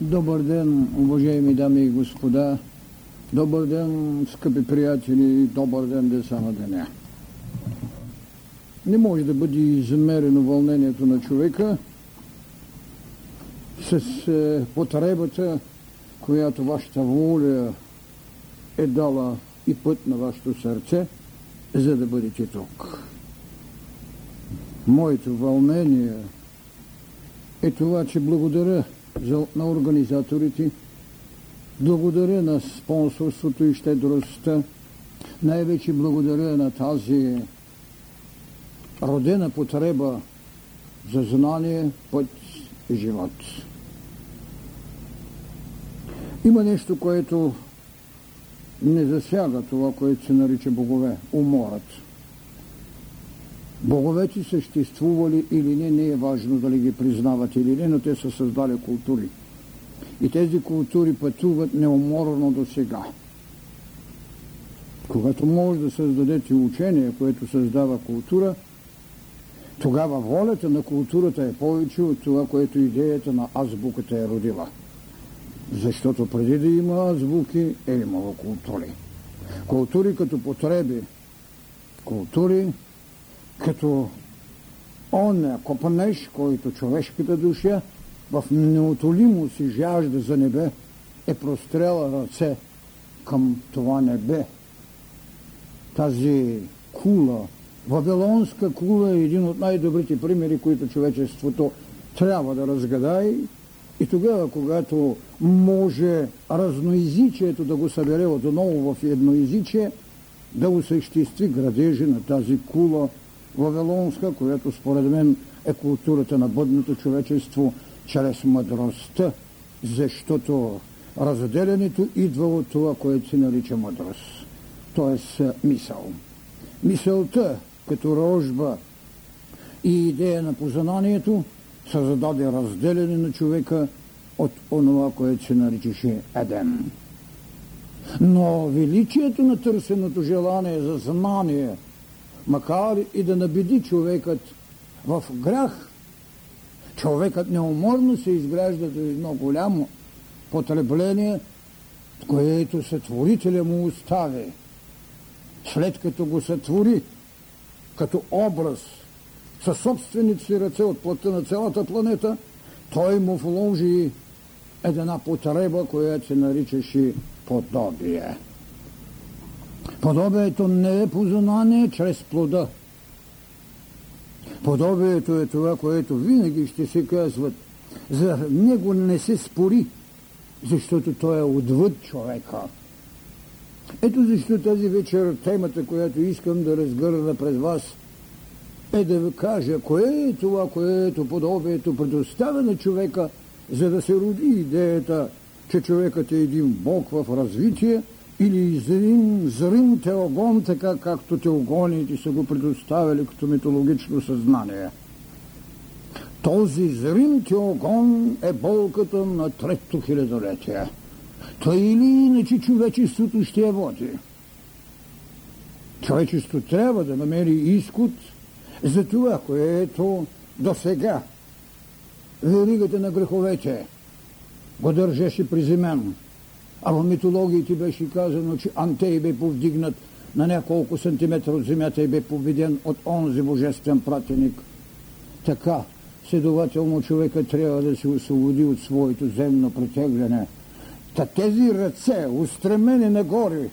Добър ден, уважаеми дами и господа! Добър ден, скъпи приятели! Добър ден, деца на деня! Не може да бъде измерено вълнението на човека с е, потребата, която вашата воля е дала и път на вашето сърце, за да бъдете тук. Моето вълнение е това, че благодаря на организаторите, благодаря на спонсорството и щедростта, най-вече благодаря на тази родена потреба за знание, път и живот. Има нещо, което не засяга това, което се нарича богове, уморът. Боговете съществували или не, не е важно дали ги признават или не, но те са създали култури. И тези култури пътуват неуморно до сега. Когато може да създадете учение, което създава култура, тогава волята на културата е повече от това, което идеята на азбуката е родила. Защото преди да има азбуки е имало култури. Култури като потреби, култури като он копнеш, който човешката душа в неотолимо си жажда за небе е прострела ръце към това небе. Тази кула, Вавилонска кула е един от най-добрите примери, които човечеството трябва да разгадае и тогава, когато може разноизичието да го събере отново в едноизичие, да осъществи градежи на тази кула Вавилонска, която според мен е културата на бъдното човечество чрез мъдростта, защото разделянето идва от това, което се нарича мъдрост, т.е. мисъл. Мисълта като рожба и идея на познанието създаде разделяне на човека от онова, което се наричаше Едем. Но величието на търсеното желание за знание, макар и да набеди човекът в грях, човекът неуморно се изгражда до едно голямо потребление, което сътворителя му остави. След като го сътвори като образ – със собствените си ръце от плътта на цялата планета, той му вложи една потреба, която се наричаше подобие. Подобието не е познание чрез плода. Подобието е това, което винаги ще се казват. За него не се спори, защото той е отвъд човека. Ето защо тази вечер темата, която искам да разгърна пред вас – е да ви кажа кое е това, което подобието предоставя на човека, за да се роди идеята, че човекът е един Бог в развитие или зрим, зрим теогон, така както теогоните са го предоставили като митологично съзнание. Този зрим теогон е болката на трето хилядолетие. Той или иначе човечеството ще я води. Човечеството трябва да намери изход – за това, което до сега веригата на греховете го държеше приземен. А в митологиите беше казано, че Антей бе повдигнат на няколко сантиметра от земята и бе победен от онзи божествен пратеник. Така, следователно човека трябва да се освободи от своето земно притегляне. Та тези ръце, устремени нагоре,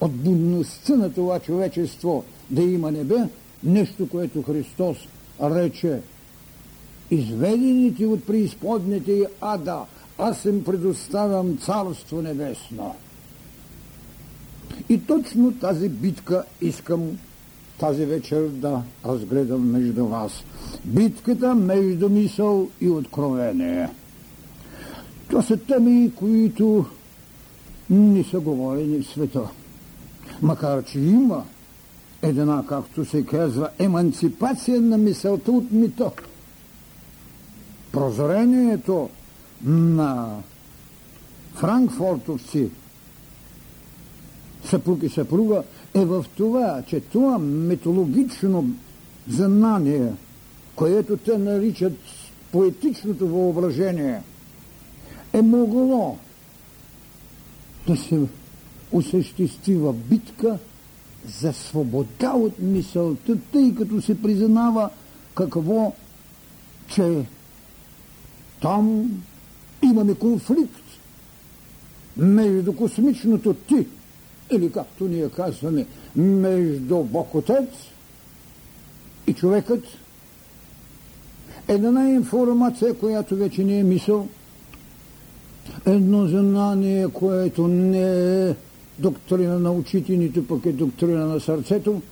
от будността на това човечество да има небе, нещо, което Христос рече изведените от преизподните и ада, аз им предоставям Царство Небесно. И точно тази битка искам тази вечер да разгледам между вас. Битката между мисъл и откровение. Това са теми, които не са говорени в света. Макар, че има една, както се казва, еманципация на мисълта от мито. Прозрението на франкфортовци, съпруг и съпруга, е в това, че това митологично знание, което те наричат поетичното въображение, е могло да се осъществива битка за свобода от мисълта, тъй като се признава какво, че там имаме конфликт между космичното ти, или както ние казваме, между Бог Отец и човекът, една информация, която вече не е мисъл, едно знание, което не е доктрина на очите, нито пък е доктрина на сърцето,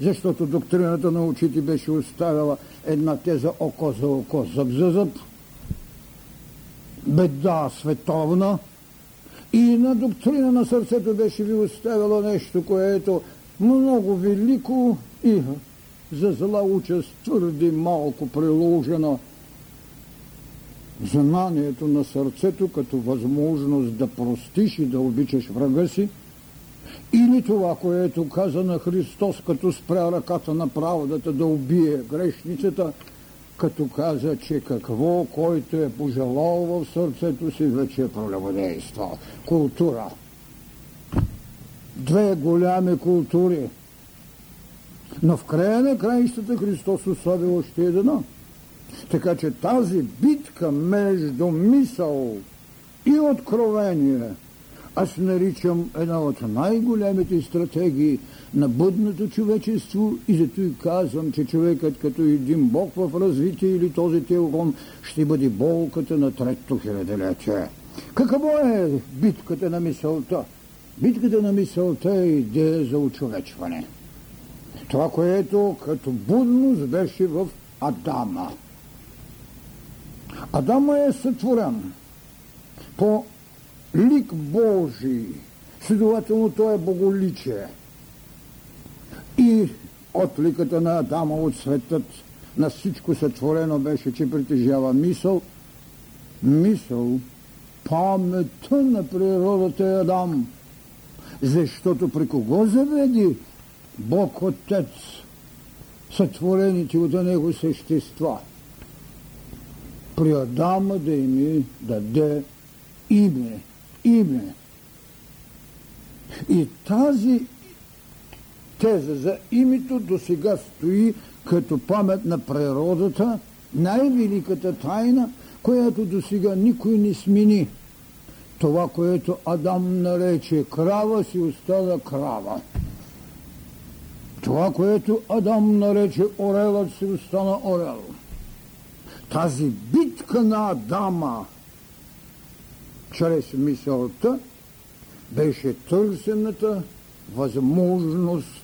защото доктрината на очите беше оставила една теза око за око, зъб за зъб, беда световна. И на доктрина на сърцето беше ви оставила нещо, което много велико и за участ твърде малко приложено. Знанието на сърцето като възможност да простиш и да обичаш врага си, или това, което каза на Христос, като спря ръката на правдата да убие грешницата, като каза, че какво, който е пожелал в сърцето си, вече е пролеводействал. Култура. Две голями култури. Но в края на краищата Христос остави още една. Така че тази битка между мисъл и откровение – аз наричам една от най-големите стратегии на бъдното човечество и зато и казвам, че човекът като един бог в развитие или този телгон ще бъде болката на трето хилядолетие. Какво е битката на мисълта? Битката на мисълта е идея за очовечване. Това, което като будност беше в Адама. Адама е сътворен по лик Божий. Следователно, той е боголичие. И отликата на Адама от светът на всичко сътворено беше, че притежава мисъл. Мисъл, паметта на природата е Адам. Защото при кого заведи Бог Отец сътворените от него същества? При Адама да им даде име име. И тази теза за името до сега стои като памет на природата, най-великата тайна, която до сега никой не смени. Това, което Адам нарече крава, си остана крава. Това, което Адам нарече орелът, си остана орел. Тази битка на Адама чрез мисълта беше търсената възможност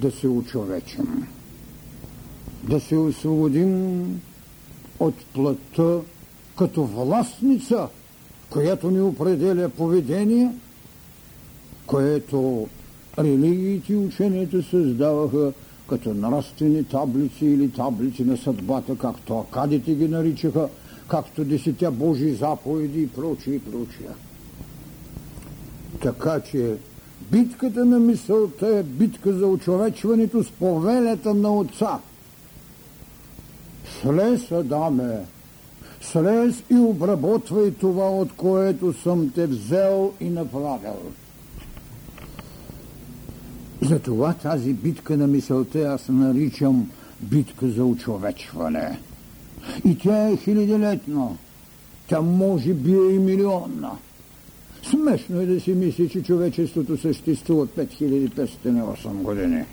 да се очовечим, да се освободим от плътта като властница, която ни определя поведение, което религиите и учението създаваха като нравствени таблици или таблици на съдбата, както акадите ги наричаха – както десетя Божи заповеди и прочие и прочие. Така че битката на мисълта е битка за очовечването с повелята на Отца. Слез, Адаме, слез и обработвай това, от което съм те взел и направил. Затова тази битка на мисълта аз наричам битка за очовечване. И тя е хилядолетна. Тя може би е и милионна. Смешно е да си мисли, че човечеството съществува 5508 години.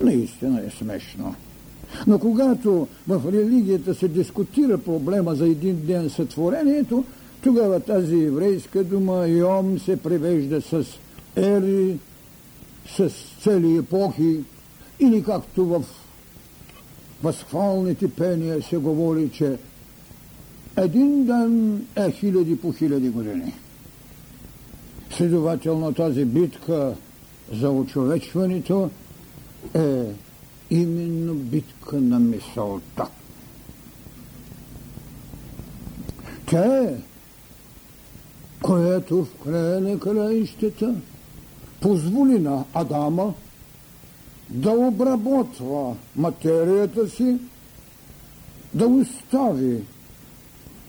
Наистина е смешно. Но когато в религията се дискутира проблема за един ден сътворението, тогава тази еврейска дума Йом се превежда с ери, с цели епохи, или както в възхвалните пения се говори, че един ден е хиляди по хиляди години. Следователно тази битка за очовечването е именно битка на мисълта. Тя е, което в края на краищата позволи на Адама да обработва материята си, да остави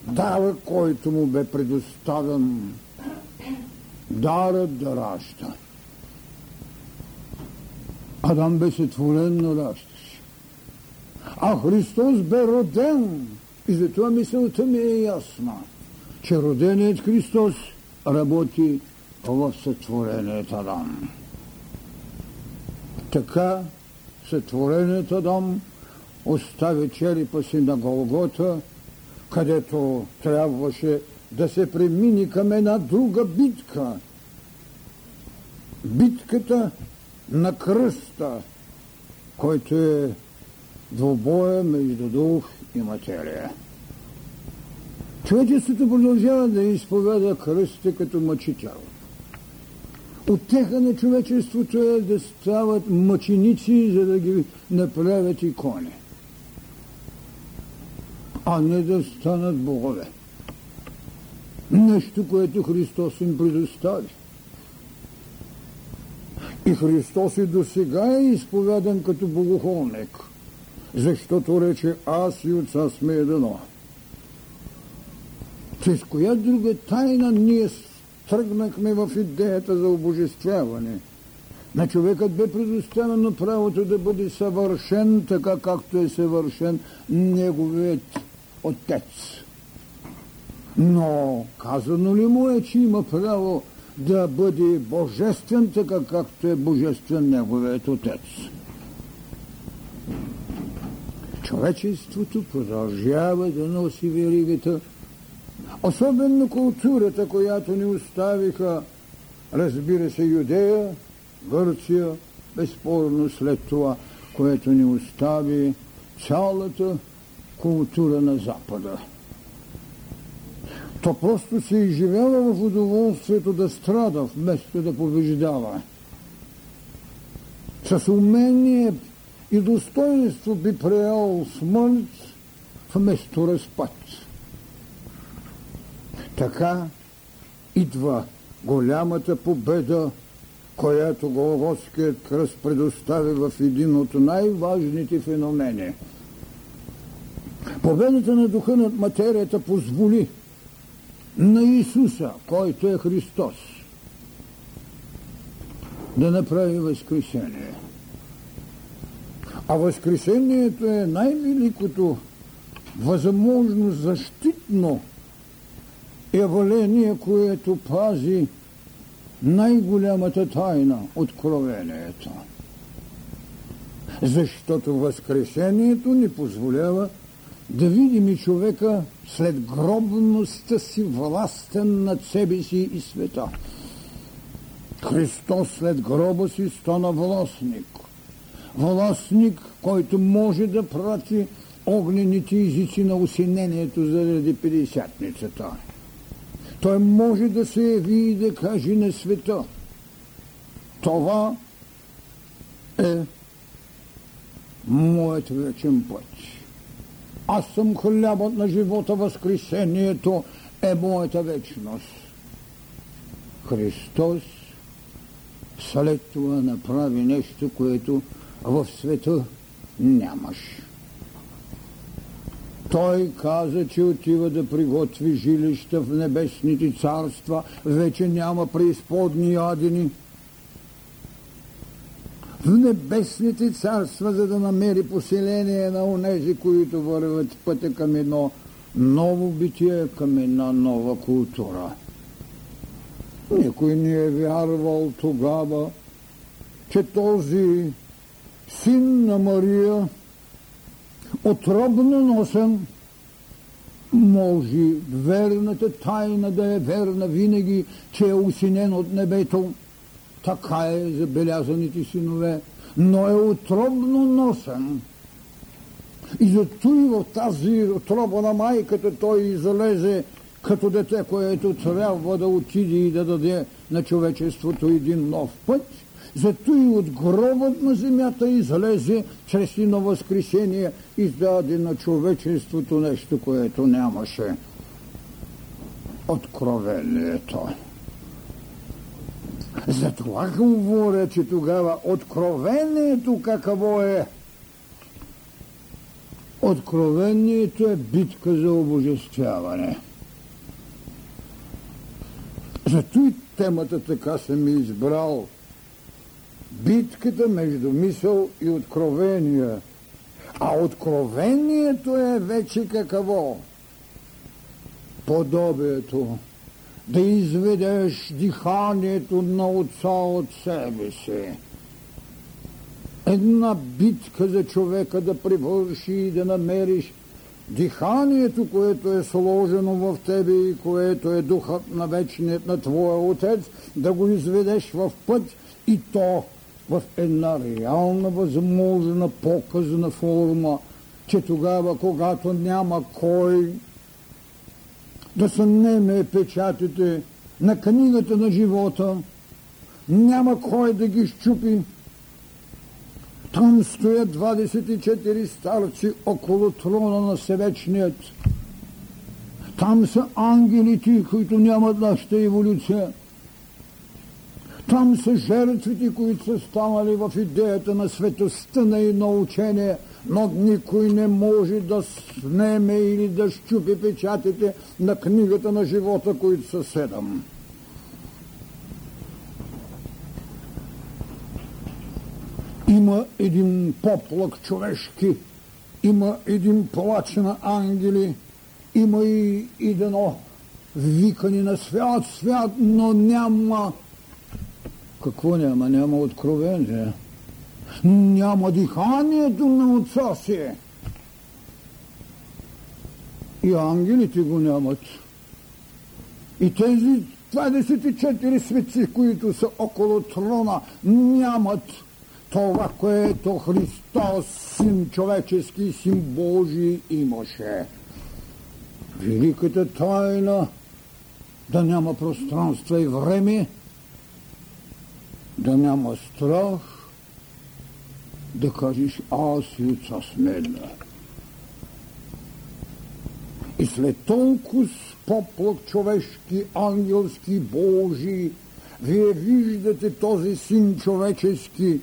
дара, който му бе предоставен, да ражда. Адам бе сътворен на раждащ. А Христос бе роден. И затова мисълта ми е ясна, че роденият Христос работи в сътвореният Адам. Така сътвореният Адам остави черепа си на Голгота, където трябваше да се премини към една друга битка. Битката на кръста, който е двобоя между дух и материя. Човечеството продължава да изповяда кръста като мъчител. Отеха на човечеството е да стават мъченици, за да ги направят икони а не да станат богове. Нещо, което Христос им предостави. И Христос и до сега е изповядан като богохолник, защото рече аз и отца сме едно. Чрез коя друга тайна ние тръгнахме в идеята за обожествяване? На човекът бе предоставено правото да бъде съвършен, така както е съвършен неговият отец. Но казано ли му е, че има право да бъде божествен, така както е божествен неговият отец? Човечеството продължава да носи веригата, особено културата, която ни оставиха, разбира се, Юдея, Гърция, безспорно след това, което ни остави цялата култура на Запада. То просто се изживява в удоволствието да страда, вместо да побеждава. С умение и достоинство би приел смърт вместо разпад. Така идва голямата победа, която Голготският кръст предостави в един от най-важните феномени – Победата на духа над материята позволи на Исуса, който е Христос, да направи възкресение. А възкресението е най-великото възможно защитно явление, което пази най-голямата тайна откровението. Защото възкресението ни позволява да видим и човека след гробността си властен над себе си и света. Христос след гроба си стана властник. Властник, който може да прати огнените езици на осенението заради 50-ницата. Той може да се яви и да каже на света. Това е моят вечен път. Аз съм хлябът на живота, възкресението е моята вечност. Христос след това направи нещо, което в света нямаш. Той каза, че отива да приготви жилища в небесните царства, вече няма преизподни ядени – небесните царства, за да намери поселение на онези, които върват пътя към едно ново битие, към една нова култура. Никой не е вярвал тогава, че този син на Мария, отробно носен, може верната тайна да е верна винаги, че е усинен от небето, така е забелязаните синове, но е отробно носен. И зато и в тази отроба на майката той излезе като дете, което трябва да отиде и да даде на човечеството един нов път. Зато и от гробът на земята излезе чрез едно възкресение издаде на човечеството нещо, което нямаше. Откровението. Затова говоря, че тогава откровението какво е? Откровението е битка за обожествяване. Зато и темата така съм избрал. Битката между мисъл и откровение. А откровението е вече какво? Подобието. Да изведеш диханието на отца от себе си. Една битка за човека да привърши и да намериш диханието, което е сложено в тебе и което е духът на вечният на твоя отец, да го изведеш в път и то в една реална, възможна, показна форма, че тогава, когато няма кой да се неме печатите на книгата на живота, няма кой да ги щупи, там стоят 24 старци около трона на Севечният. Там са ангелите, които нямат нашата еволюция. Там са жертвите, които са станали в идеята на светостта на едно учение, но никой не може да снеме или да щупи печатите на книгата на живота, които са седам. Има един поплак човешки, има един плач на ангели, има и едно викане на свят, свят, но няма... Какво няма? Няма откровение. Няма диханието на отца си. И ангелите го нямат. И тези 24 светци, които са около трона, нямат това, което Христос, син човечески, син Божий имаше. Великата тайна да няма пространство и време, да няма страх, да кажеш аз и отца смена. И след толкова поплък човешки, ангелски, Божий, вие виждате този син човечески,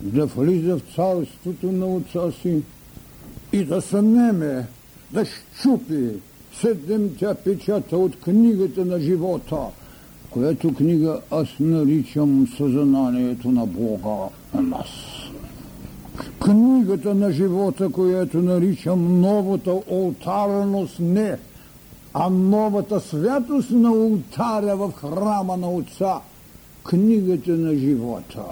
да влиза в царството на отца си и да се неме, да щупи седемте печата от книгата на живота, която книга аз наричам съзнанието на Бога нас. Книгата на живота, която наричам новата олтарност, не, а новата святост на ултаря в храма на Отца, книгата на живота.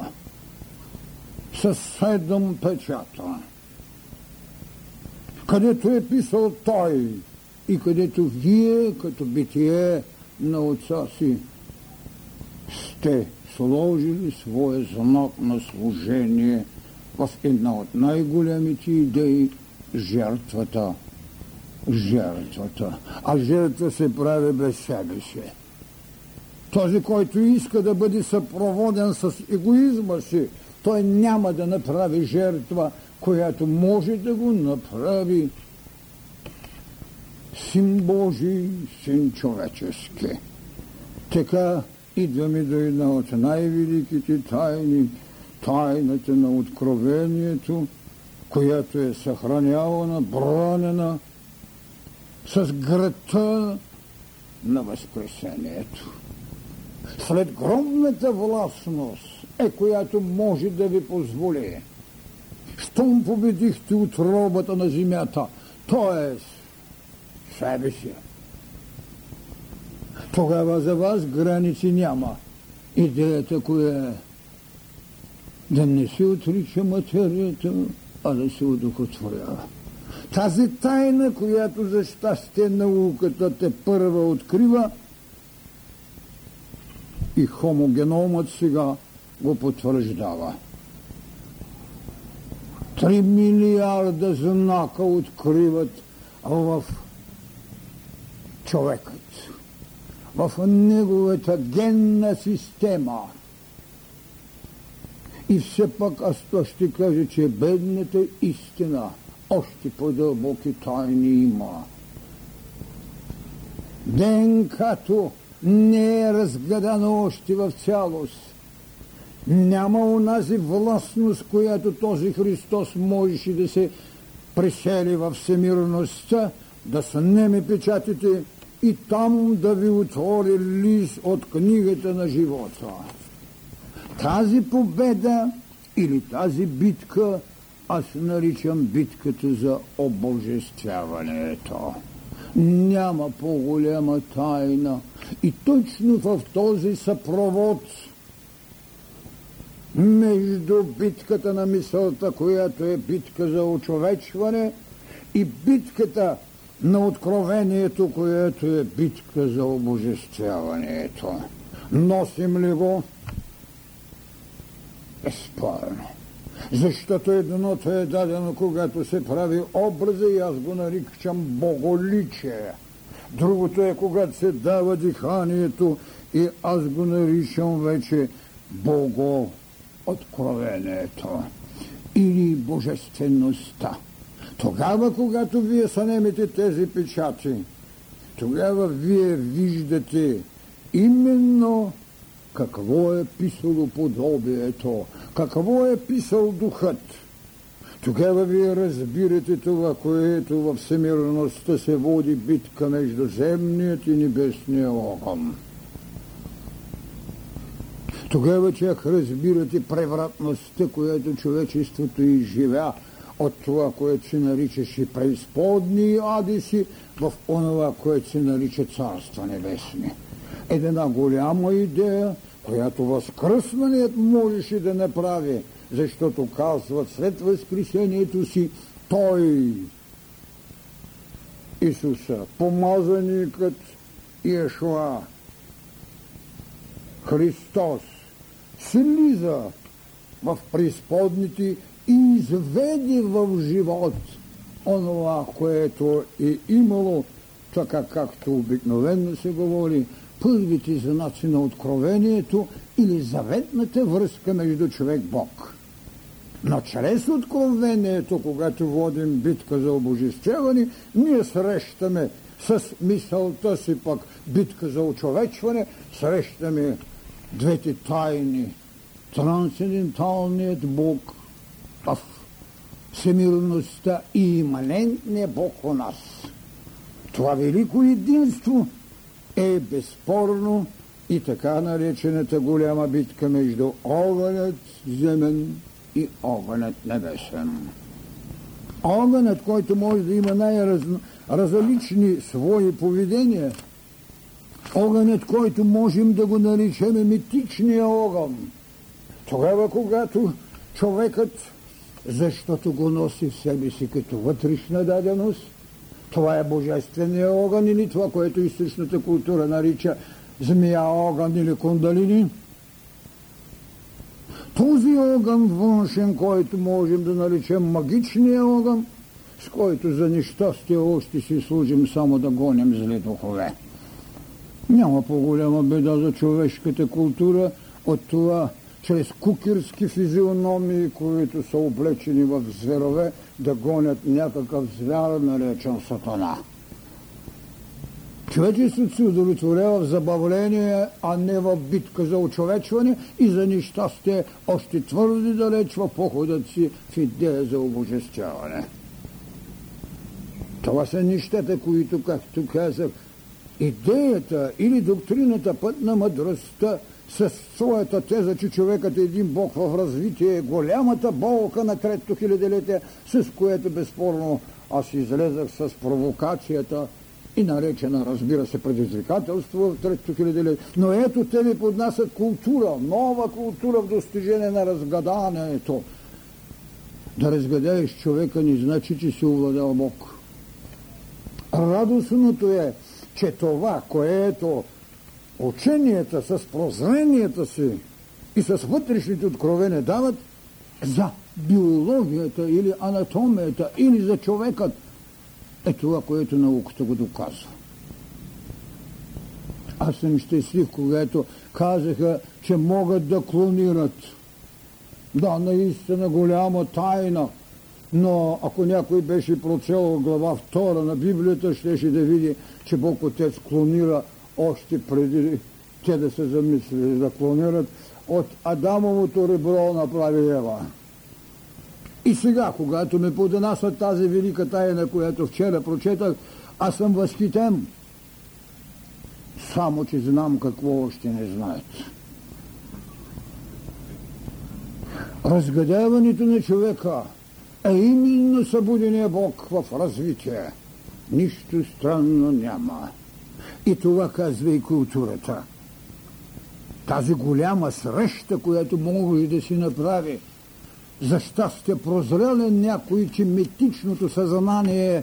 С седем печата, където е писал той и където вие, като битие на отца си, сте сложили своя знак на служение в една от най-големите идеи жертвата. Жертвата. А жертва се прави без себе си. Този, който иска да бъде съпроводен с егоизма си, той няма да направи жертва, която може да го направи син Божий, син човечески. Така идваме до една от най-великите тайни, тайната на откровението, която е съхранявана, бранена с грата на Възкресението. След громната властност е която може да ви позволи. Щом победихте отробата на земята, т.е. себе си, тогава за вас граници няма. Идеята, коя е да не се отрича материята, а да се удохотворява. Тази тайна, която за щастие науката те първа открива, и хомогеномът сега го потвърждава. Три милиарда знака откриват в човекът, в неговата генна система. И все пак аз то ще кажа, че бедната истина още по-дълбоки тайни има. ДНК-то не е разгледано още в цялост няма унази властност, която този Христос можеше да се пресели във всемирността, да снеме печатите и там да ви отвори лист от книгата на живота. Тази победа или тази битка аз наричам битката за обожествяването. Няма по-голяма тайна. И точно в този съпровод между битката на мисълта, която е битка за очовечване, и битката на откровението, което е битка за обожествяването. Носим ли го? Безспорно. Защото едното е дадено, когато се прави образа и аз го наричам боголичие. Другото е, когато се дава диханието и аз го наричам вече богооткровението или божествеността. Тогава, когато вие сънемете тези печати, тогава вие виждате именно какво е писало подобието, какво е писал духът. Тогава вие разбирате това, което във всемирността се води битка между земният и небесния огън. Тогава чак разбирате превратността, която човечеството изживя от това, което се наричаше преизподни и адиси, в онова, което се нарича Царство Небесни. Една голяма идея, която възкръсваният можеше да направи, защото казват след възкресението си Той, Исуса, помазаникът Иешуа, Христос, слиза в преизподните и изведе в живот онова, което е имало, така както обикновено се говори, първите знаци на откровението или заветната връзка между човек-Бог. Но чрез откровението, когато водим битка за обожествяване, ние срещаме с мисълта си пък битка за очовечване, срещаме двете тайни. Трансценденталният Бог в всемирността и иманентният Бог у нас. Това велико единство е безспорно и така наречената голяма битка между огънят земен и огънят небесен. Огънът, който може да има най-различни свои поведения, огънят, който можем да го наричаме митичния огън, тогава, когато човекът, защото го носи в себе си като вътрешна даденост, това е божествения огън или това, което източната култура нарича змия огън или кундалини. Този огън външен, който можем да наречем магичния огън, с който за нещастие още си служим само да гоним зли духове. Няма по-голяма беда за човешката култура от това чрез кукирски физиономии, които са облечени в зверове, да гонят някакъв звяр, наречен сатана. Човечеството се удовлетворява в забавление, а не в битка за очовечване и за нещастие още твърде далеч в походът си в идея за обожествяване. Това са нещата, които, както казах, идеята или доктрината път на мъдростта с своята теза, че човекът е един бог в развитие, голямата болка на третото хилядолетие, с което безспорно аз излезах с провокацията и наречена, разбира се, предизвикателство в третото хилядолетие. Но ето те ми поднасят култура, нова култура в достижение на разгаданието. Да разгадаеш човека не значи, че си овладял Бог. Радостното е, че това, което ученията с прозренията си и с вътрешните откровения дават за биологията или анатомията или за човекът е това, което науката го доказва. Аз съм щастлив, когато казаха, че могат да клонират. Да, наистина голяма тайна. Но ако някой беше прочел глава втора на Библията, щеше да види, че Бог Отец клонира още преди те да се замислили да клонират, от Адамовото ребро направи Ева. И сега, когато ме поднасят тази велика тайна, която вчера прочетах, аз съм възхитен. Само, че знам какво още не знаят. Разгадяването на човека е именно събудения Бог в развитие. Нищо странно няма. И това казва и културата. Тази голяма среща, която може да си направи, за щастие прозрел е някой, че метичното съзнание е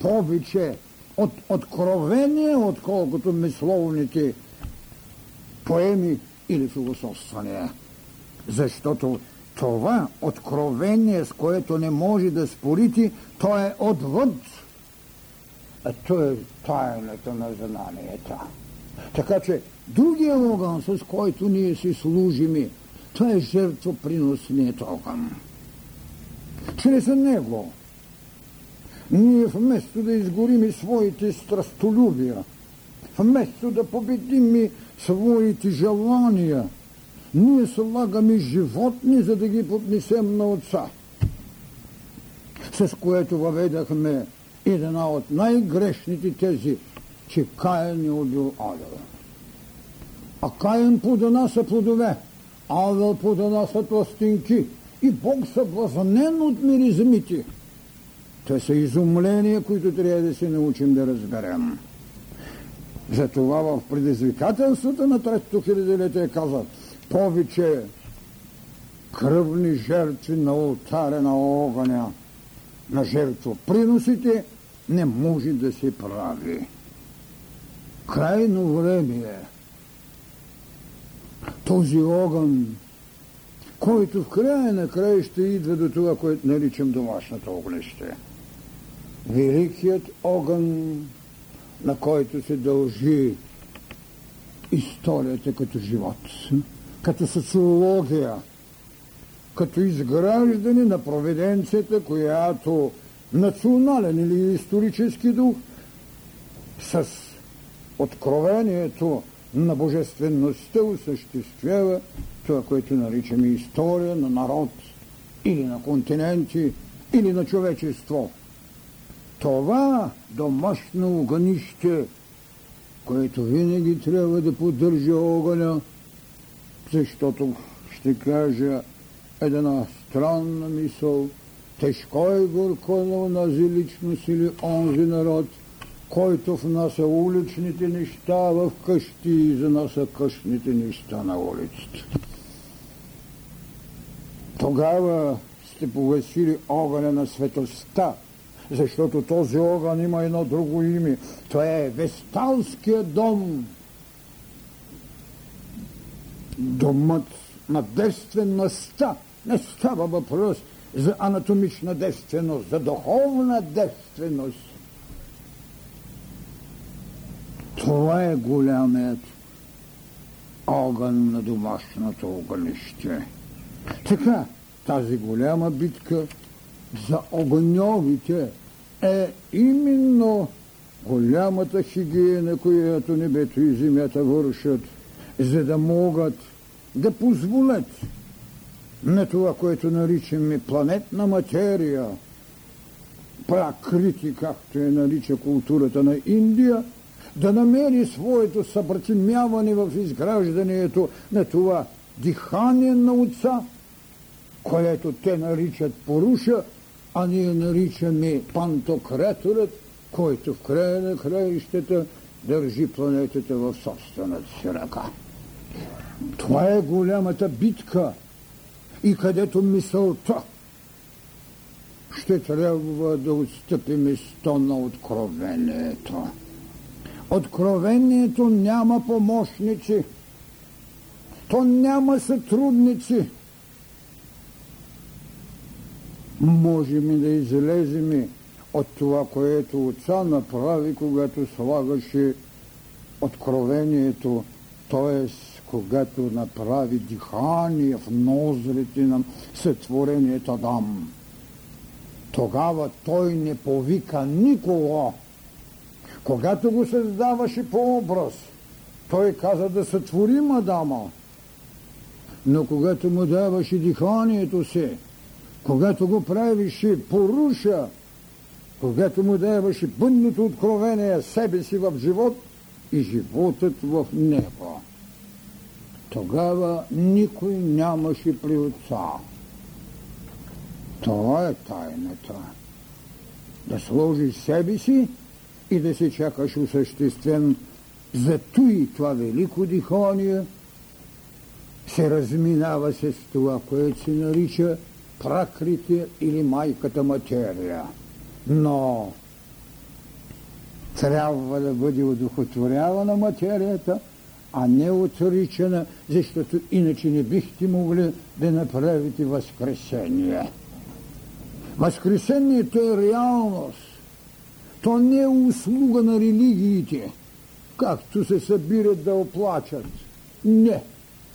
повече от откровение, отколкото мисловните поеми или философствания. Защото това откровение, с което не може да спорите, то е отвъд. А то е тайната на знанията. Така че другия огън, с който ние си служим, това е жертвоприносният огън. Чрез него ние вместо да изгорим своите страстолюбия, вместо да победим своите желания, ние слагаме животни, за да ги поднесем на Отца. С което въведахме една от най-грешните тези, че Каин е убил Авел. А Каин плодонаса плодове, Авел плодонаса тластинки и Бог съблазнен от миризмите. Те са изумления, които трябва да се научим да разберем. Затова в предизвикателството на третото хилядолетие казват повече кръвни жертви на ултаря на огъня, на жертво. Приносите не може да се прави. Крайно време е този огън, който в края на края ще идва до това, което наричам домашното огнище. Великият огън, на който се дължи историята като живот, като социология, като изграждане на проведенцията, която национален или исторически дух с откровението на божествеността осъществява това, което наричаме история на народ или на континенти или на човечество. Това домашно огънище, което винаги трябва да поддържа огъня, защото ще кажа една странна мисъл – Тежко е горко на онази личност или онзи народ, който внася уличните неща в къщи и занася къщните неща на улицата. Тогава сте погасили огъня на светостта, защото този огън има едно друго име. Това е Весталския дом. Домът на действеността. Не става въпрос за анатомична девственост, за духовна девственост. Това е голямият огън на домашното огънище. Така, тази голяма битка за огъньовите е именно голямата хигиена, която небето и земята вършат, за да могат да позволят на това, което наричаме планетна материя, пракрити, както е нарича културата на Индия, да намери своето събратимяване в изграждането на това дихание на отца, което те наричат поруша, а ние наричаме пантокреторът, който в края на краищата държи планетата в собствената си ръка. Това е голямата битка – и където мисълта ще трябва да отстъпи место на откровението. Откровението няма помощници, то няма сътрудници. Можем да излезем от това, което отца направи, когато слагаше откровението, т.е когато направи дихание в нозрите на сътворението Адам. Тогава той не повика никого. Когато го създаваше по образ, той каза да сътворим Адама. Но когато му даваше диханието си, когато го правише поруша, когато му даваше бъдното откровение себе си в живот и животът в него. Тогава никой нямаше при отца. Това е тайната. Да сложиш себе си и да се чакаш осъществен. Зато и това велико дихание се разминава с това, което се нарича пракрития или майката материя. Но трябва да бъде удохотворявана материята, а не отричана, защото иначе не бихте могли да направите възкресение. Възкресението е реалност. То не е услуга на религиите, както се събират да оплачат. Не.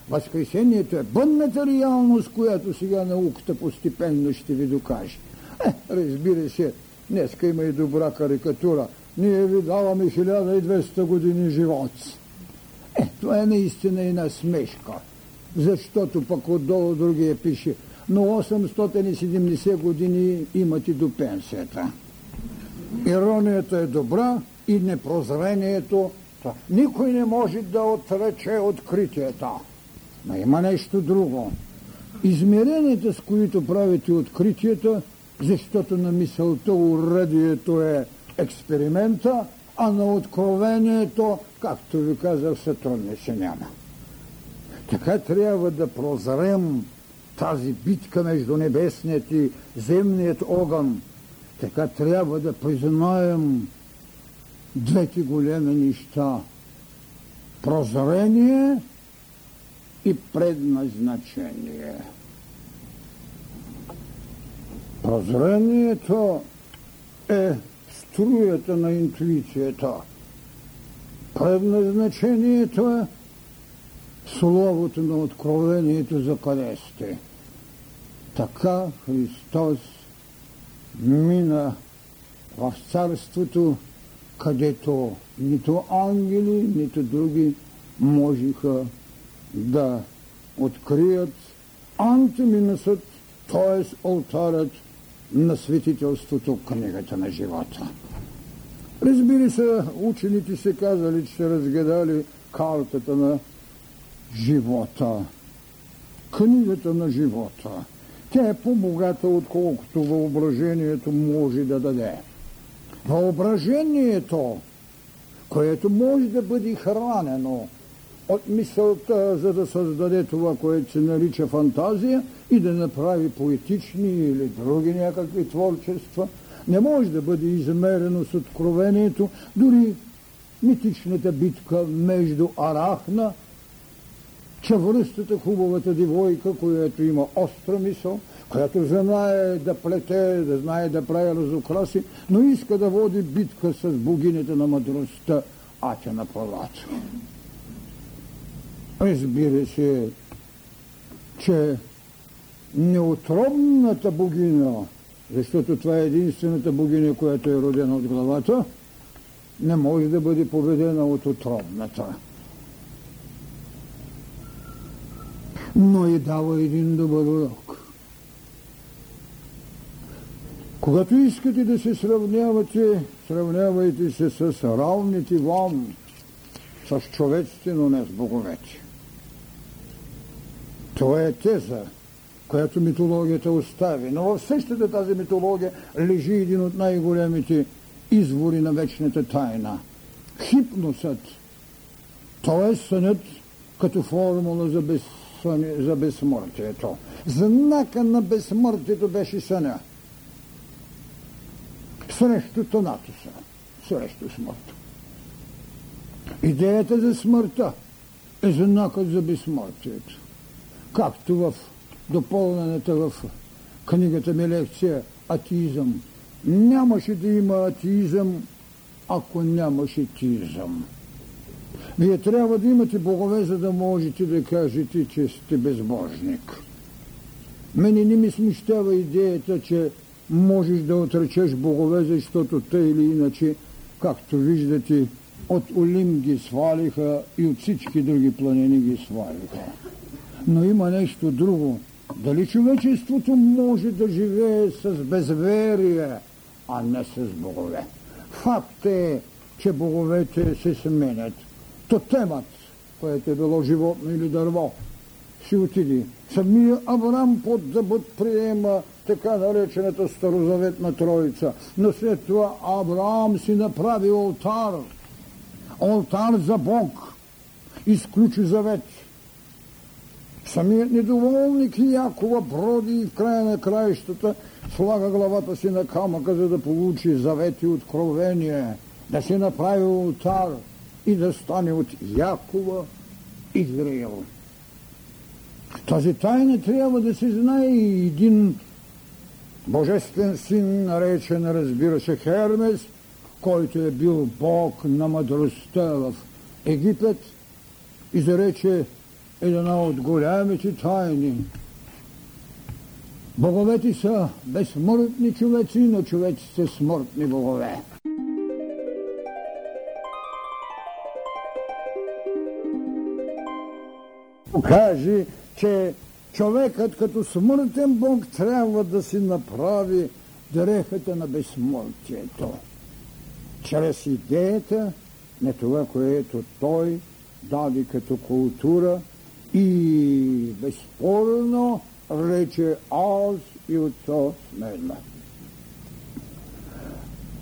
Възкресението е бъдната реалност, която сега науката постепенно ще ви докаже. Е, разбира се, днеска има и добра карикатура. Ние ви даваме 1200 години живот. Е, това е наистина една смешка. Защото пък отдолу другия пише, но 870 години имате до пенсията. Иронията е добра и непрозрението. Никой не може да отрече откритията. Но има нещо друго. Измеренията, с които правите откритията, защото на мисълта уредието е експеримента, а на откровението, както ви казах, сътрудниче няма. Така трябва да прозрем тази битка между небесният и земният огън. Така трябва да признаем двете големи неща. Прозрение и предназначение. Прозрението е струята на интуицията. Предназначението е словото на откровението за къде сте. Така Христос мина в царството, където нито ангели, нито други можеха да открият антиминусът, т.е. алтарът на светителството, книгата на живота. Разбира се, учените се казали, че са разгадали картата на живота, книгата на живота. Тя е по-богата, отколкото въображението може да даде. Въображението, което може да бъде хранено от мисълта, за да създаде това, което се нарича фантазия и да направи поетични или други някакви творчества, не може да бъде измерено с откровението, дори митичната битка между Арахна чавръстата хубавата девойка, която има остра мисъл, която знае да плете, да знае да прави разукраси, но иска да води битка с богинята на мъдростта, Атя на Палата. Разбира се, че неотробната богиня, защото това е единствената богиня, която е родена от главата, не може да бъде победена от отробната. но и дава един добър урок. Когато искате да се сравнявате, сравнявайте се с равните вам, с човеците, но не с боговете. Това е теза, която митологията остави. Но в същата тази митология лежи един от най-големите извори на вечната тайна. Хипносът, т.е. сънят като формула за без за безсмъртието. Знака на безсмъртието беше съня. Срещу тонатуса, срещу смъртта. Идеята за смъртта е знакът за безсмъртието. Както в допълнената в книгата ми лекция атеизъм. Нямаше да има атеизъм, ако нямаше тизъм. Вие трябва да имате богове, за да можете да кажете, че сте безбожник. Мене не ми смущава идеята, че можеш да отречеш богове, защото те или иначе, както виждате, от Олим ги свалиха и от всички други планини ги свалиха. Но има нещо друго. Дали човечеството може да живее с безверие, а не с богове? Факт е, че боговете се сменят. Тотемът, което е било животно или дърво, си отиди. Самия Авраам под да бъд приема така наречената старозаветна троица. Но след това Авраам си направи алтар. Алтар за Бог. Изключи завет. Самият недоволник Якова броди и в края на краищата слага главата си на камъка, за да получи завет и откровение, да си направи алтар и да стане от Якова Израил. Тази тайна трябва да се знае и един божествен син, наречен, разбира се, Хермес, който е бил бог на мъдростта в Египет, изрече една от голямите тайни. Боговете са безсмъртни човеци, но човеци са смъртни богове. Каже, че човекът като смъртен Бог трябва да си направи дрехата на безсмъртието. Чрез идеята на това, което той даде като култура и безспорно рече аз и отцо смедна.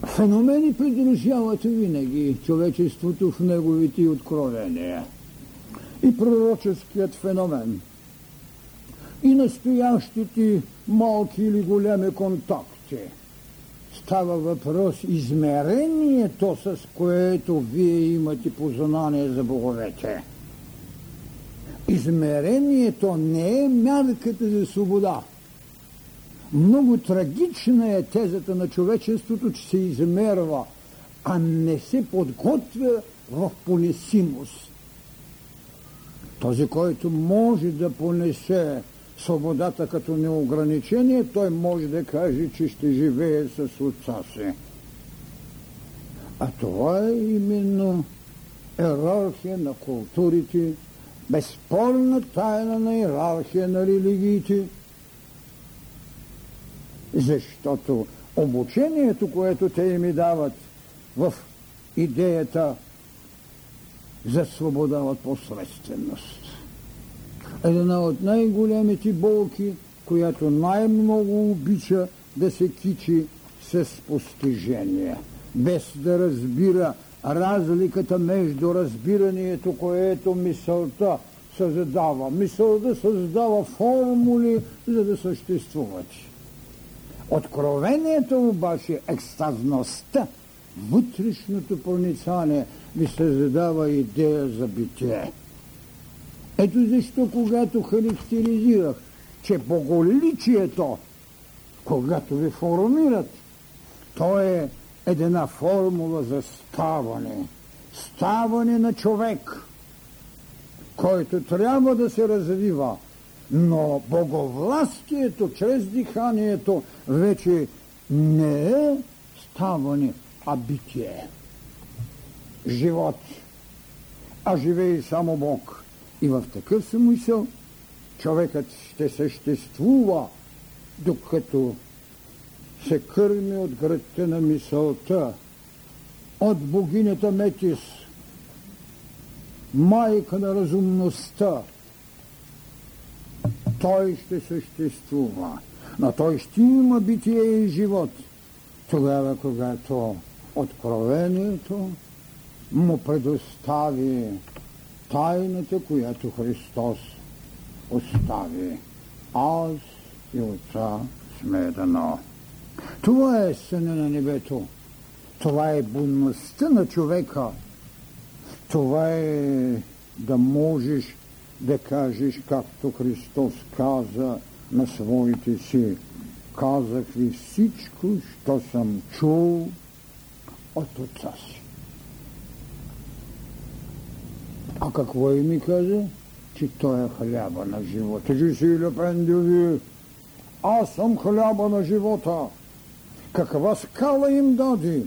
Феномени придружават винаги човечеството в неговите откровения. И пророческият феномен – и настоящите малки или големи контакти. Става въпрос измерението, с което вие имате познание за боговете. Измерението не е мярката за свобода. Много трагична е тезата на човечеството, че се измерва, а не се подготвя в понесимост. Този, който може да понесе свободата като неограничение, той може да каже, че ще живее с отца си. А това е именно иерархия на културите, безспорна тайна на иерархия на религиите, защото обучението, което те ми дават в идеята за свобода от посредственост. Една от най-големите болки, която най-много обича да се кичи с постижение, без да разбира разликата между разбирането, което мисълта създава. Мисълта създава формули, за да съществуват. Откровението обаче, екстазността, вътрешното проницание ви създава идея за битие. Ето защо, когато характеризирах, че боголичието, когато ви формират, то е една формула за ставане. Ставане на човек, който трябва да се развива, но боговластието чрез диханието вече не е ставане, а битие. Живот. А живее само Бог. И в такъв смисъл човекът ще съществува, докато се кърми от гръдта на мисълта, от богинята Метис, майка на разумността. Той ще съществува, но той ще има битие и живот. Тогава, когато откровението му предостави тайната, която Христос остави. Аз и Отца сме едно. Това е съня на небето. Това е будността на човека. Това е да можеш да кажеш, както Христос каза на своите си. Казах ви всичко, що съм чул от Отца си. А какво и ми каза? Че той е хляба на живота. Че си Люпендюви, аз съм хляба на живота. Каква скала им даде?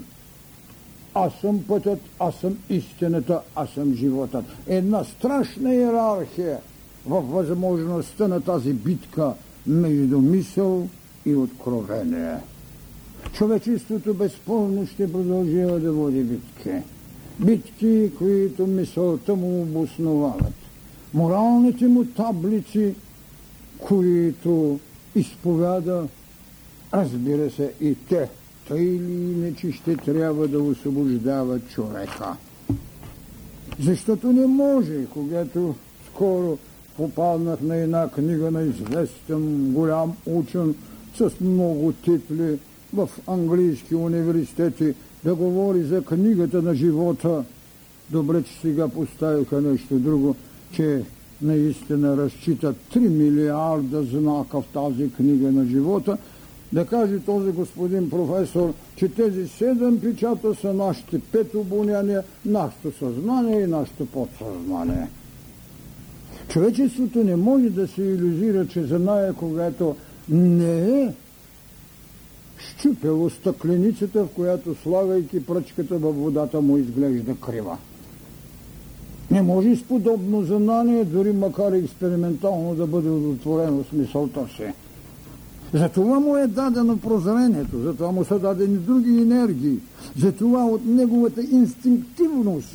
Аз съм пътят, аз съм истината, аз съм животът. Една страшна иерархия в възможността на тази битка между мисъл и откровение. Човечеството безспорно ще продължава да води битки. Битки, които мисълта му обосновават. Моралните му таблици, които изповяда, разбира се, и те, тъй или иначе ще трябва да освобождават човека. Защото не може, когато скоро попаднах на една книга на известен голям учен с много титли в английски университети да говори за книгата на живота. Добре, че сега поставиха нещо друго, че наистина разчитат 3 милиарда знака в тази книга на живота, да каже този господин професор, че тези седем печата са нашите пет обоняния, нашето съзнание и нашето подсъзнание. Човечеството не може да се иллюзира, че знае, когато не е щупило стъкленицата, в която слагайки пръчката във водата му изглежда крива. Не може с подобно знание, дори макар и експериментално да бъде удовлетворено с мисълта си. Затова му е дадено прозрението, затова му са дадени други енергии, затова от неговата инстинктивност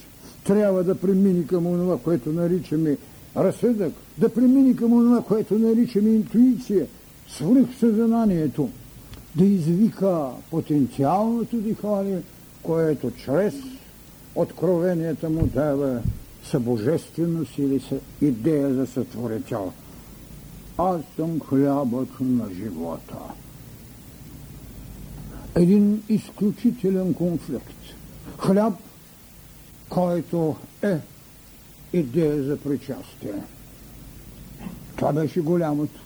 трябва да премини към това, което наричаме разсъдък, да премини към това, което наричаме интуиция, свръхсъзнанието, да извика потенциалното дихание, което чрез откровенията му дава събожественост или идея за сътворител. Аз съм хлябът на живота. Един изключителен конфликт. Хляб, който е идея за причастие. Това беше голямото.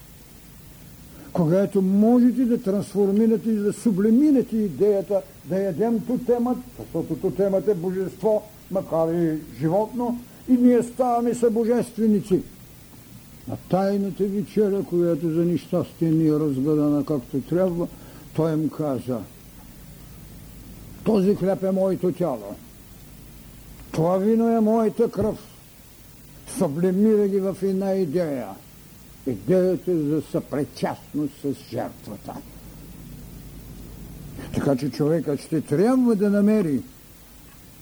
Когато можете да трансформирате и да сублимирате идеята да ядем тотемът, защото тотемът е божество, макар и животно, и ние ставаме събожественици. На тайната вечеря, която за нещастие ни е разгадана както трябва, той им каза, този хляб е моето тяло, това вино е моята кръв, сублимира ги в една идея. Идеята за съпричастност с жертвата. Така че човекът ще трябва да намери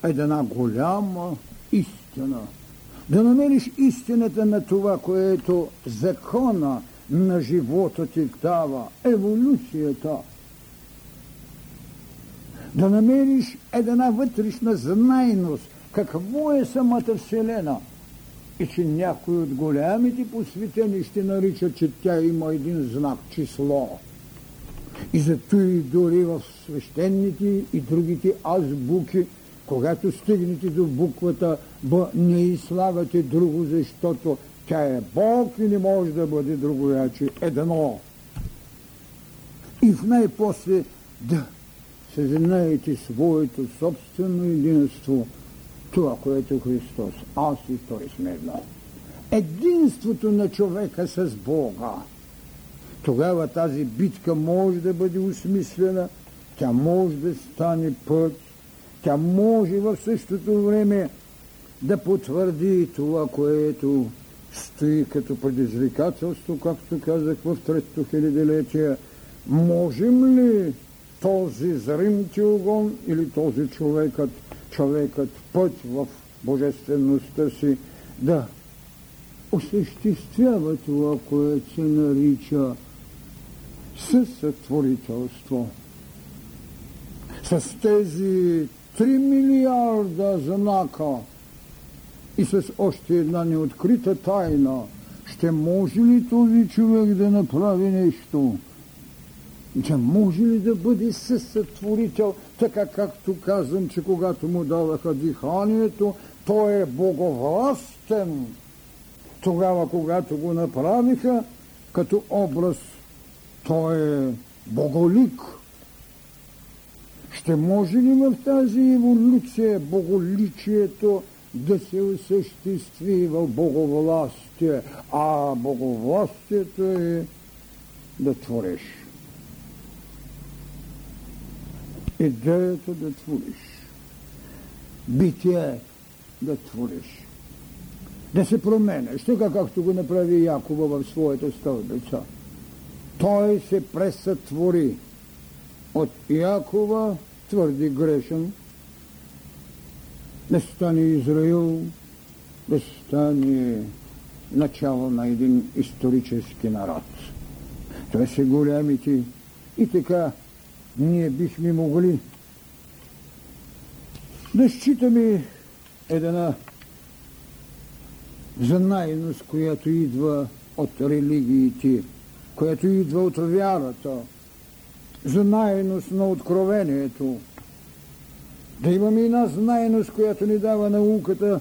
една голяма истина. Да намериш истината на това, което закона на живота ти дава, еволюцията. Да намериш една вътрешна знайност, какво е самата Вселена – и че някои от голямите посветени ще наричат, че тя има един знак, число. И зато и дори в свещените и другите азбуки, когато стигнете до буквата Б, не изслагате друго, защото тя е Бог и не може да бъде другояче едно. И в най-после да съзнаете своето собствено единство – това, което е Христос. Аз и Той сме едно. Единството на човека с Бога. Тогава тази битка може да бъде осмислена, тя може да стане път, тя може в същото време да потвърди това, което стои като предизвикателство, както казах в третото хилядолетие. Можем ли този зримти огон или този човекът човекът път в божествеността си да осъществява това, което се нарича съсътворителство. С тези 3 милиарда знака и с още една неоткрита тайна, ще може ли този човек да направи нещо? че може ли да бъде съсътворител, така както казвам, че когато му даваха диханието, той е боговластен. Тогава, когато го направиха като образ, той е боголик. Ще може ли в тази еволюция боголичието да се осъществи в боговластие, а боговластието е да твориш. идеята да твориш, битие да твориш, да се променеш, така както го направи Якова в своята стълбица. той се пресътвори от Якова твърди грешен, да стане Израил, да стане начало на един исторически народ. Това са голямите и така ние бихме могли да считаме една знайност, която идва от религиите, която идва от вярата, знайност на откровението. Да имаме една знайност, която ни дава науката,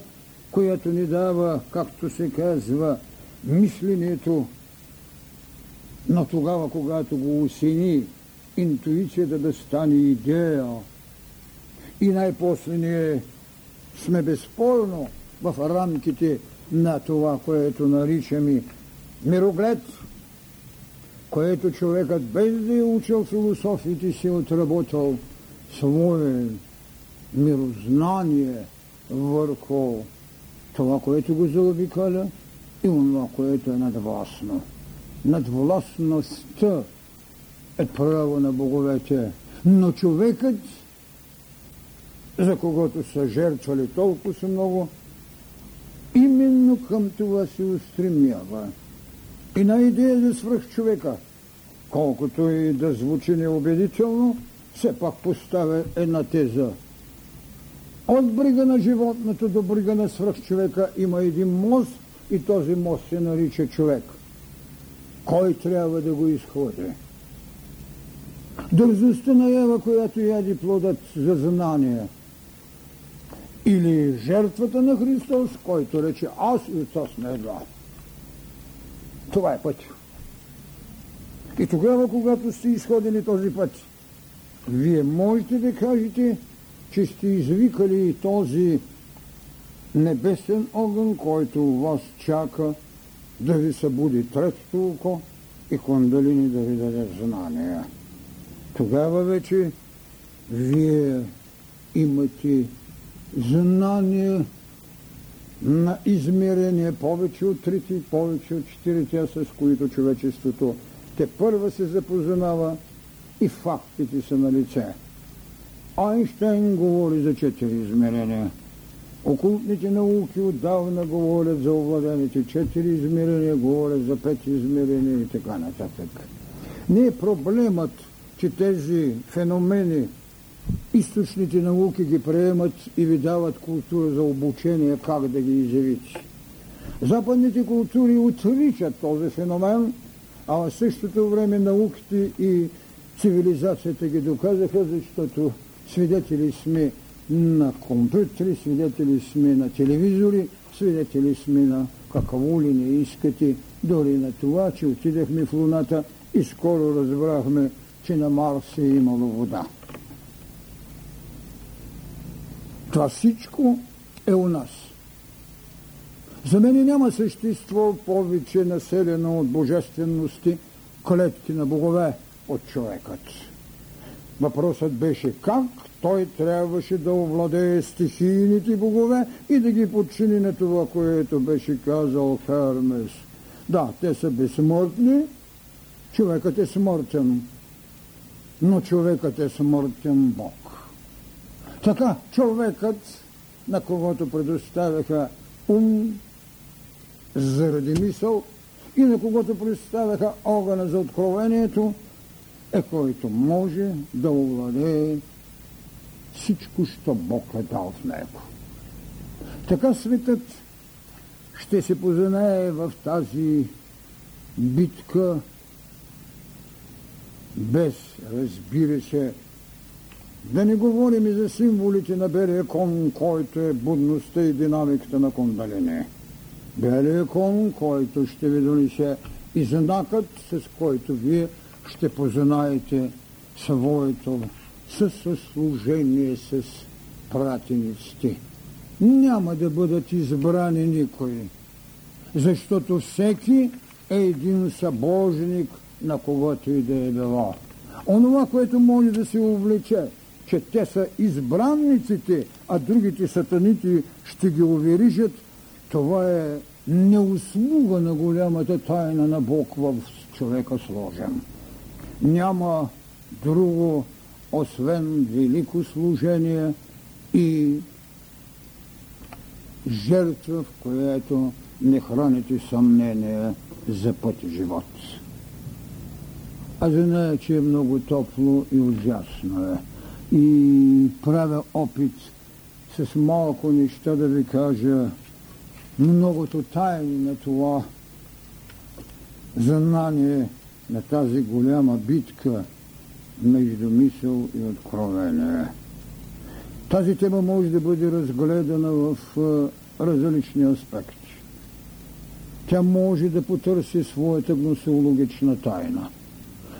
която ни дава, както се казва, мисленето. Но тогава, когато го усини, интуицията да стане идея, и най-после ние сме безспорно в рамките на това, което наричаме мироглед, което човекът без да е учил философите си отработал свое мирознание върху това, което го заобикаля и това, което е надвластно. Надвластността е право на боговете, но човекът, за когото са жертвали толкова много, именно към това се устремява. И на идея за свръх човека, колкото и да звучи неубедително, все пак поставя една теза. От брига на животното до брига на свръхчовека има един мост и този мост се нарича човек. Кой трябва да го изходи? Дързостта на Ева, която яди плодът за знание – или жертвата на Христос, който рече аз и отца сме едва. Това е път. И тогава, когато сте изходили този път, вие можете да кажете, че сте извикали този небесен огън, който вас чака да ви събуди третото око и кондалини да ви даде знания. Тогава вече вие имате знание на измерение повече от трите, повече от четирите, с които човечеството те първа се запознава и фактите са на лице. Айнштейн говори за четири измерения. Окултните науки отдавна говорят за овладените четири измерения, говорят за пет измерения и така нататък. Не е проблемът, че тези феномени източните науки ги приемат и ви дават култура за обучение как да ги изявите. Западните култури отричат този феномен, а в същото време науките и цивилизацията ги доказаха, защото свидетели сме на компютри, свидетели сме на телевизори, свидетели сме на какво ли не искате, дори на това, че отидахме в Луната и скоро разбрахме, че на Марс е имало вода. Това всичко е у нас. За мен няма същество повече населено от божественности, клетки на богове от човекът. Въпросът беше как той трябваше да овладее стихийните богове и да ги подчини на това, което беше казал Хермес. Да, те са безсмъртни, човекът е смъртен, но човекът е смъртен Бог. Така човекът, на когото предоставяха ум заради мисъл и на когото представяха огъна за откровението, е който може да овладее всичко, що Бог е дал в него. Така светът ще се познае в тази битка без, разбира се, да не говорим и за символите на белия кон, който е будността и динамиката на кондалине. Белия кон, който ще ви донесе и знакът, с който вие ще познаете своето съслужение с пратениците. Няма да бъдат избрани никой, защото всеки е един събожник на когото и да е било. Онова, което може да се увлече че те са избранниците, а другите сатаните ще ги уверижат, това е неуслуга на голямата тайна на Бог в човека сложен. Няма друго, освен велико служение и жертва, в която не храните съмнение за път живот. Аз знае, че е много топло и ужасно е. И правя опит с малко неща да ви кажа многото тайни на това знание на тази голяма битка между мисъл и откровение. Тази тема може да бъде разгледана в различни аспекти. Тя може да потърси своята гносеологична тайна.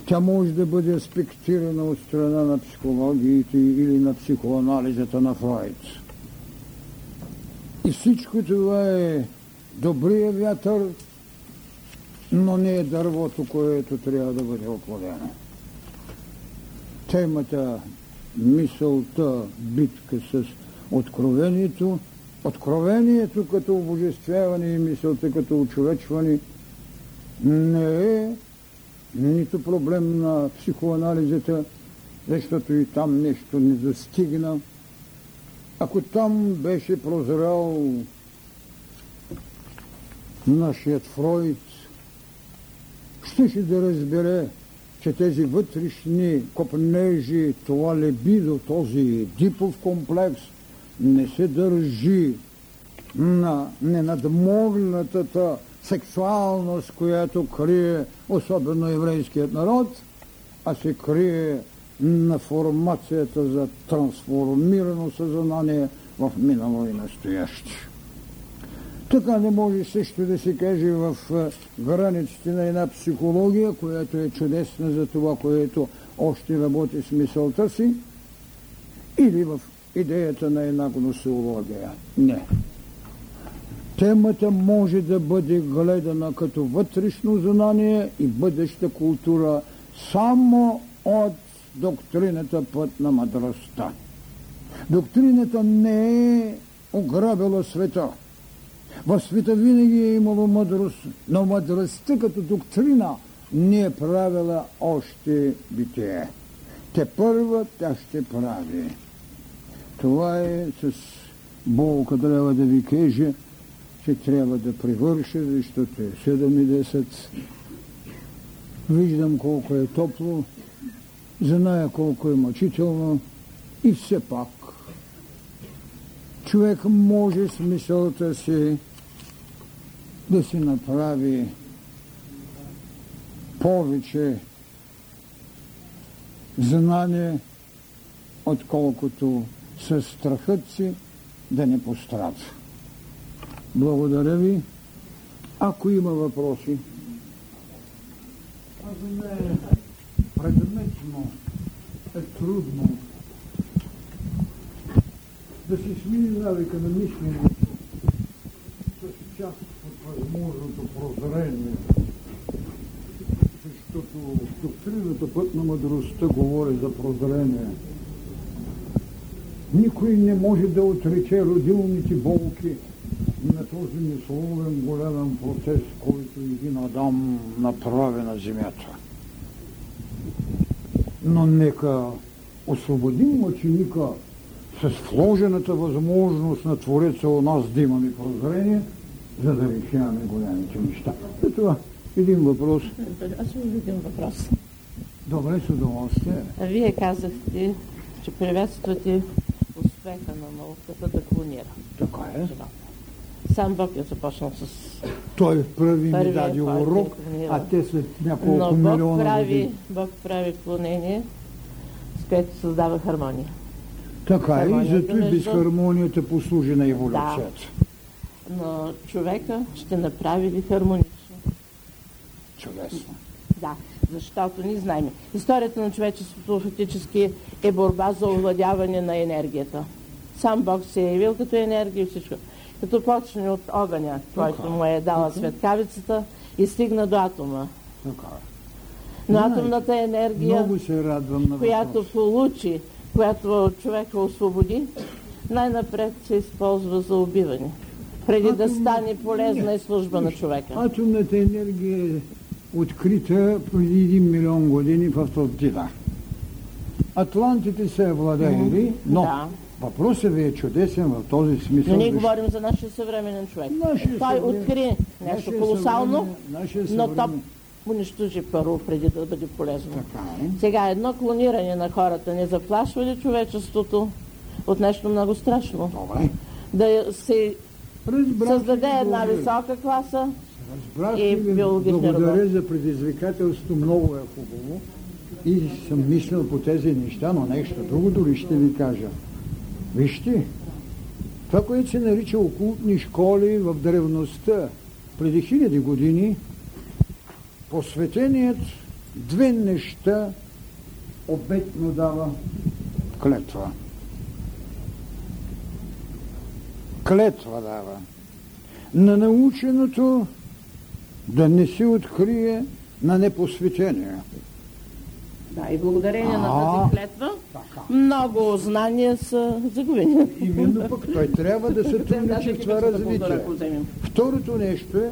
Тя може да бъде аспектирана от страна на психологиите или на психоанализата на Фройд. И всичко това е добрия вятър, но не е дървото, което трябва да бъде оплодено. Темата, мисълта, битка с откровението, откровението като обожествяване и мисълта като очовечване не е нито проблем на психоанализата, защото и там нещо не застигна. Ако там беше прозрял нашият Фройд, щеше да разбере, че тези вътрешни копнежи, това лебидо, този дипов комплекс не се държи на ненадмогнатата сексуалност, която крие особено еврейският народ, а се крие на формацията за трансформирано съзнание в минало и настояще. Така не може също да се каже в границите на една психология, която е чудесна за това, което още работи с мисълта си, или в идеята на една гносеология. Не. Темата може да бъде гледана като вътрешно знание и бъдеща култура само от доктрината път на мъдростта. Доктрината не е ограбила света. В света винаги е имало мъдрост, но мъдростта като доктрина не е правила още битие. Те първа тя ще прави. Това е с болка трябва да ви каже, че трябва да привърша, защото е 7 и 10. Виждам колко е топло, зная колко е мъчително и все пак човек може с мисълта си да си направи повече знание, отколкото със страхът си да не пострада. Благодаря ви. Ако има въпроси. Аз не предметно е трудно да се смени навика на мисленето с част от възможното прозрение. Защото доктрината път на мъдростта говори за прозрение. Никой не може да отрече родилните болки на този несловен голям процес, който един Адам направи на земята. Но нека освободим мъченика с вложената възможност на Твореца у нас да имаме прозрение, за да решаваме голямите неща. И това един въпрос. Аз имам един въпрос. Добре, с удоволствие. Вие казахте, че приветствате успеха на науката да клонира. Така е. Сам Бог е започнал с... Той първи ми даде е урок, клонирал. а те след няколко Но Бог милиона прави, години. Бог прави клонение, с което създава хармония. Така е, и зато и без хармонията послужи на еволюцията. Но човека ще направи ли хармонично? Чудесно. Да, защото ни знаем. Историята на човечеството фактически е борба за овладяване на енергията. Сам Бог се е явил като енергия и всичко. Като почне от огъня, който му е дала светкавицата и стигна до атома. Е. Но атомната енергия, която получи, която човека освободи, най-напред се използва за убиване. Преди да Атом- стане полезна и служба на човека. Атомната енергия открита преди един милион години в Атлантида. Атлантите са я владеели, но Да. Въпросът ви е чудесен в този смисъл. Но ние защо- говорим за нашия съвременен човек. Нашия Той съвремен- откри нещо колосално, съвремен- но то унищожи първо, преди да бъде полезно. Така е. Сега едно клониране на хората не заплашва ли човечеството от нещо много страшно? Добре. Да се създаде една висока класа Разбрах, и биологични благодаря за предизвикателството, много е хубаво. И съм мислил по тези неща, но нещо друго дори ще ви кажа. Вижте, това, което се нарича окултни школи в древността преди хиляди години, посветеният две неща обетно дава клетва. Клетва дава. На наученото да не се открие на непосветения. Да, и благодарение на А. тази клетва Така. много знания са загубени. Именно пък той трябва да се трудничи Даже в това развитие. Второто нещо е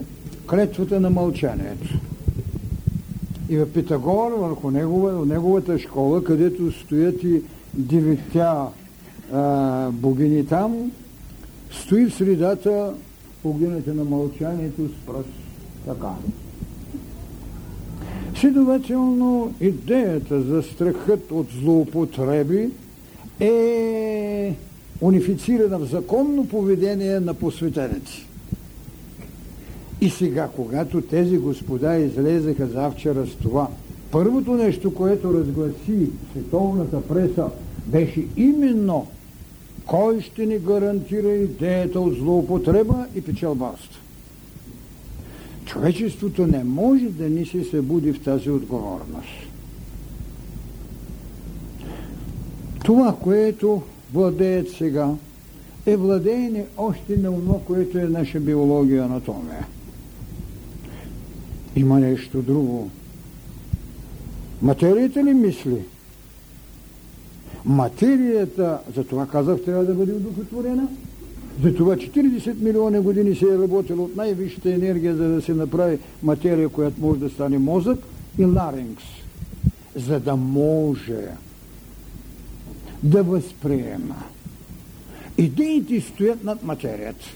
клетвата на мълчанието. И в Питагор, върху негова, неговата школа, където стоят и девеття богини там, стои в средата богинята на мълчанието с пръст. Така. Следователно, идеята за страхът от злоупотреби е унифицирана в законно поведение на посветеници. И сега, когато тези господа излезаха завчера с това, първото нещо, което разгласи световната преса, беше именно кой ще ни гарантира идеята от злоупотреба и печалбарство. Човечеството не може да ни се събуди в тази отговорност. Това, което владеят сега, е владеене още на това, което е наша биология анатомия. Има нещо друго. Материята ли мисли? Материята, за това казах, трябва да бъде удовлетворена. Затова 40 милиона години се е работило от най-висшата енергия, за да се направи материя, която може да стане мозък и ларингс, за да може да възприема. Идеите стоят над материята.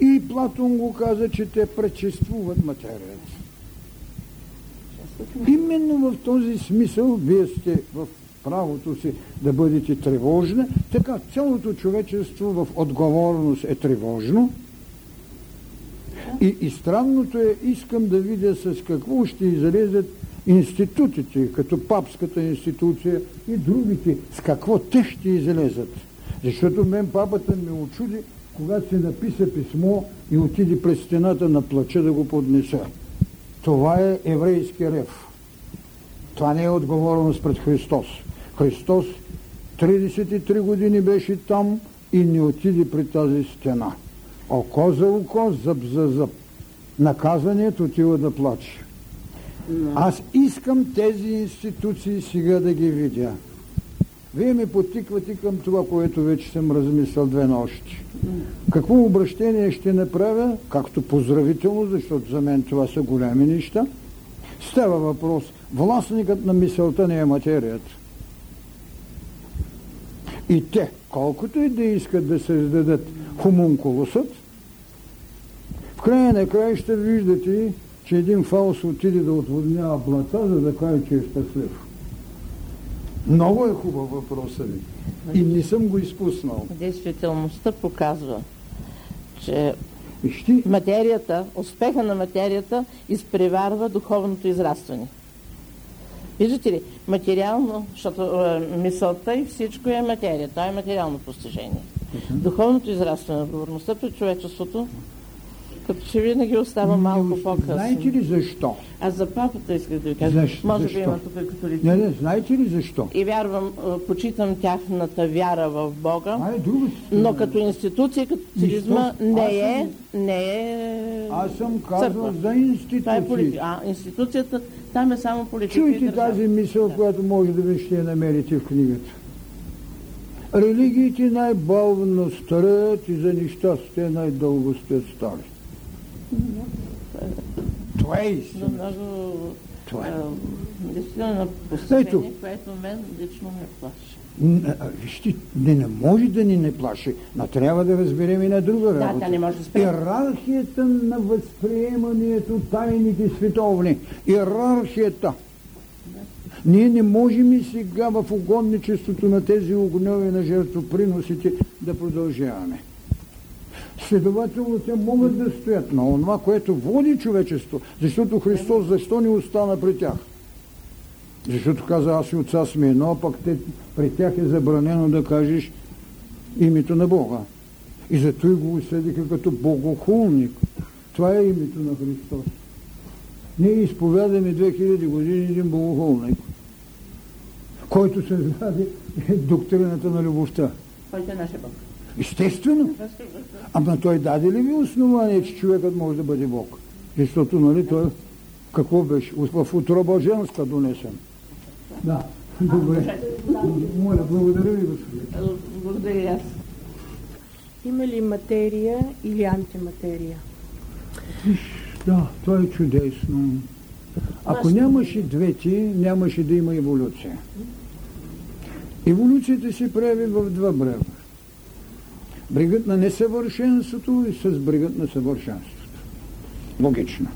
И Платон го каза, че те предшествуват материята. Именно в този смисъл вие сте в правото си да бъдете тревожна, така цялото човечество в отговорност е тревожно. И, и странното е, искам да видя с какво ще излезат институтите, като папската институция и другите, с какво те ще излезат. Защото мен папата ме очуди, когато се написа писмо и отиде през стената на плача да го поднеса. Това е еврейски рев. Това не е отговорност пред Христос. Христос 33 години беше там и не отиде при тази стена. Око за око, зъб за зъб. Наказаният отива да плаче. Аз искам тези институции сега да ги видя. Вие ме потиквате към това, което вече съм размислял две нощи. Какво обращение ще направя, както поздравително, защото за мен това са големи неща, става въпрос. Властникът на мисълта не е материята. И те, колкото и да искат да създадат хумункулусът, в края на ще виждате, че един фаус отиде да отводнява блата, за да каже, че е щастлив. Много е хубав въпросът ви. И не съм го изпуснал. Действителността показва, че материята, успеха на материята изпреварва духовното израстване. Виждате ли, материално, защото е, мисълта и всичко е материя, това е материално постижение. Духовното израстване, отговорността пред човечеството, като че винаги остава малко по-късно. знаете ли защо? Аз за папата исках да ви кажа. Защо? Може би има тук католици. Не, не, знаете ли защо? И вярвам, почитам тяхната вяра в Бога, Това е друга но като институция, като царизма Нищо. не е, не е Аз съм казал църква. за Това е политика. А институцията, там е само политика Чуйте тази мисъл, която може да ви ще я намерите в книгата. Религиите най-бавно стареят и за нещастие най-дълго стоят стари. Това е истина. много Това е. посещение, Ето. което мен лично ме плаши. Вижте, не, не може да ни не плаши, но трябва да разберем и на друга Да, работа. тя не може да. Иерархията на възприемането тайните световни. Иерархията. Ние не можем и сега в угодничеството на тези огньови на жертвоприносите да продължаваме. Следователно, те могат да стоят на това, което води човечество, защото Христос защо не остана при тях? Защото каза, аз и отца сме едно, а пък те, при тях е забранено да кажеш името на Бога. И зато и го осъдиха като богохулник. Това е името на Христос. Ние изповядаме 2000 години един богохулник, който създаде доктрината на любовта. Който е нашия Бог. Естествено. Ама той даде ли ви основание, че човекът може да бъде Бог? Защото, нали, той какво беше? В отроба женска донесен. Да, добре. Моля, благодаря ви, господин. Благодаря аз. Има ли материя или антиматерия? Да, това е чудесно. Ако нямаше двете, нямаше да има еволюция. Еволюцията се прави в два брега. Брегът на несъвършенството и с брегът на съвършенството. Логично.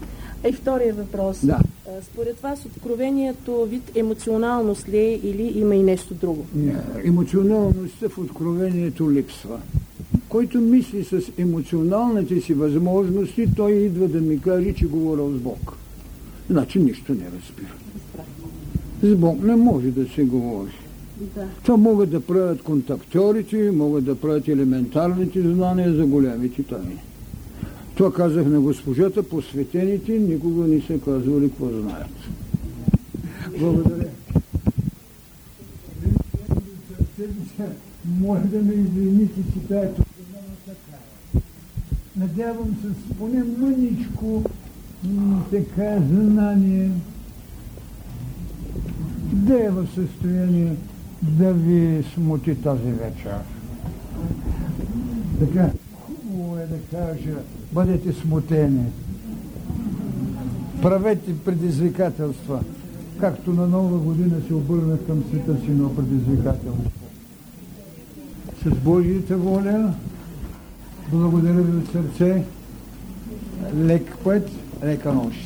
И втория въпрос. Да. Според вас откровението вид емоционалност ли е или има и нещо друго? Не, Емоционалността в откровението липсва. Който мисли с емоционалните си възможности, той идва да ми каже, че говорил с Бог. Значи нищо не разбира. С Бог не може да се говори. Да. Това могат да правят контактьорите, могат да правят елементарните знания за големите тайни. Това казах на госпожата, посветените никога не са казвали какво знаят. Благодаря. Може да ме извините, че тая програма така. Надявам се с поне мъничко така знание да е в състояние да ви смути тази вечер. Така, хубаво е да кажа, бъдете смутени. Правете предизвикателства, както на нова година се обърна към света си едно предизвикателство. С Божията воля, благодаря ви от сърце, лек път, лека нощ.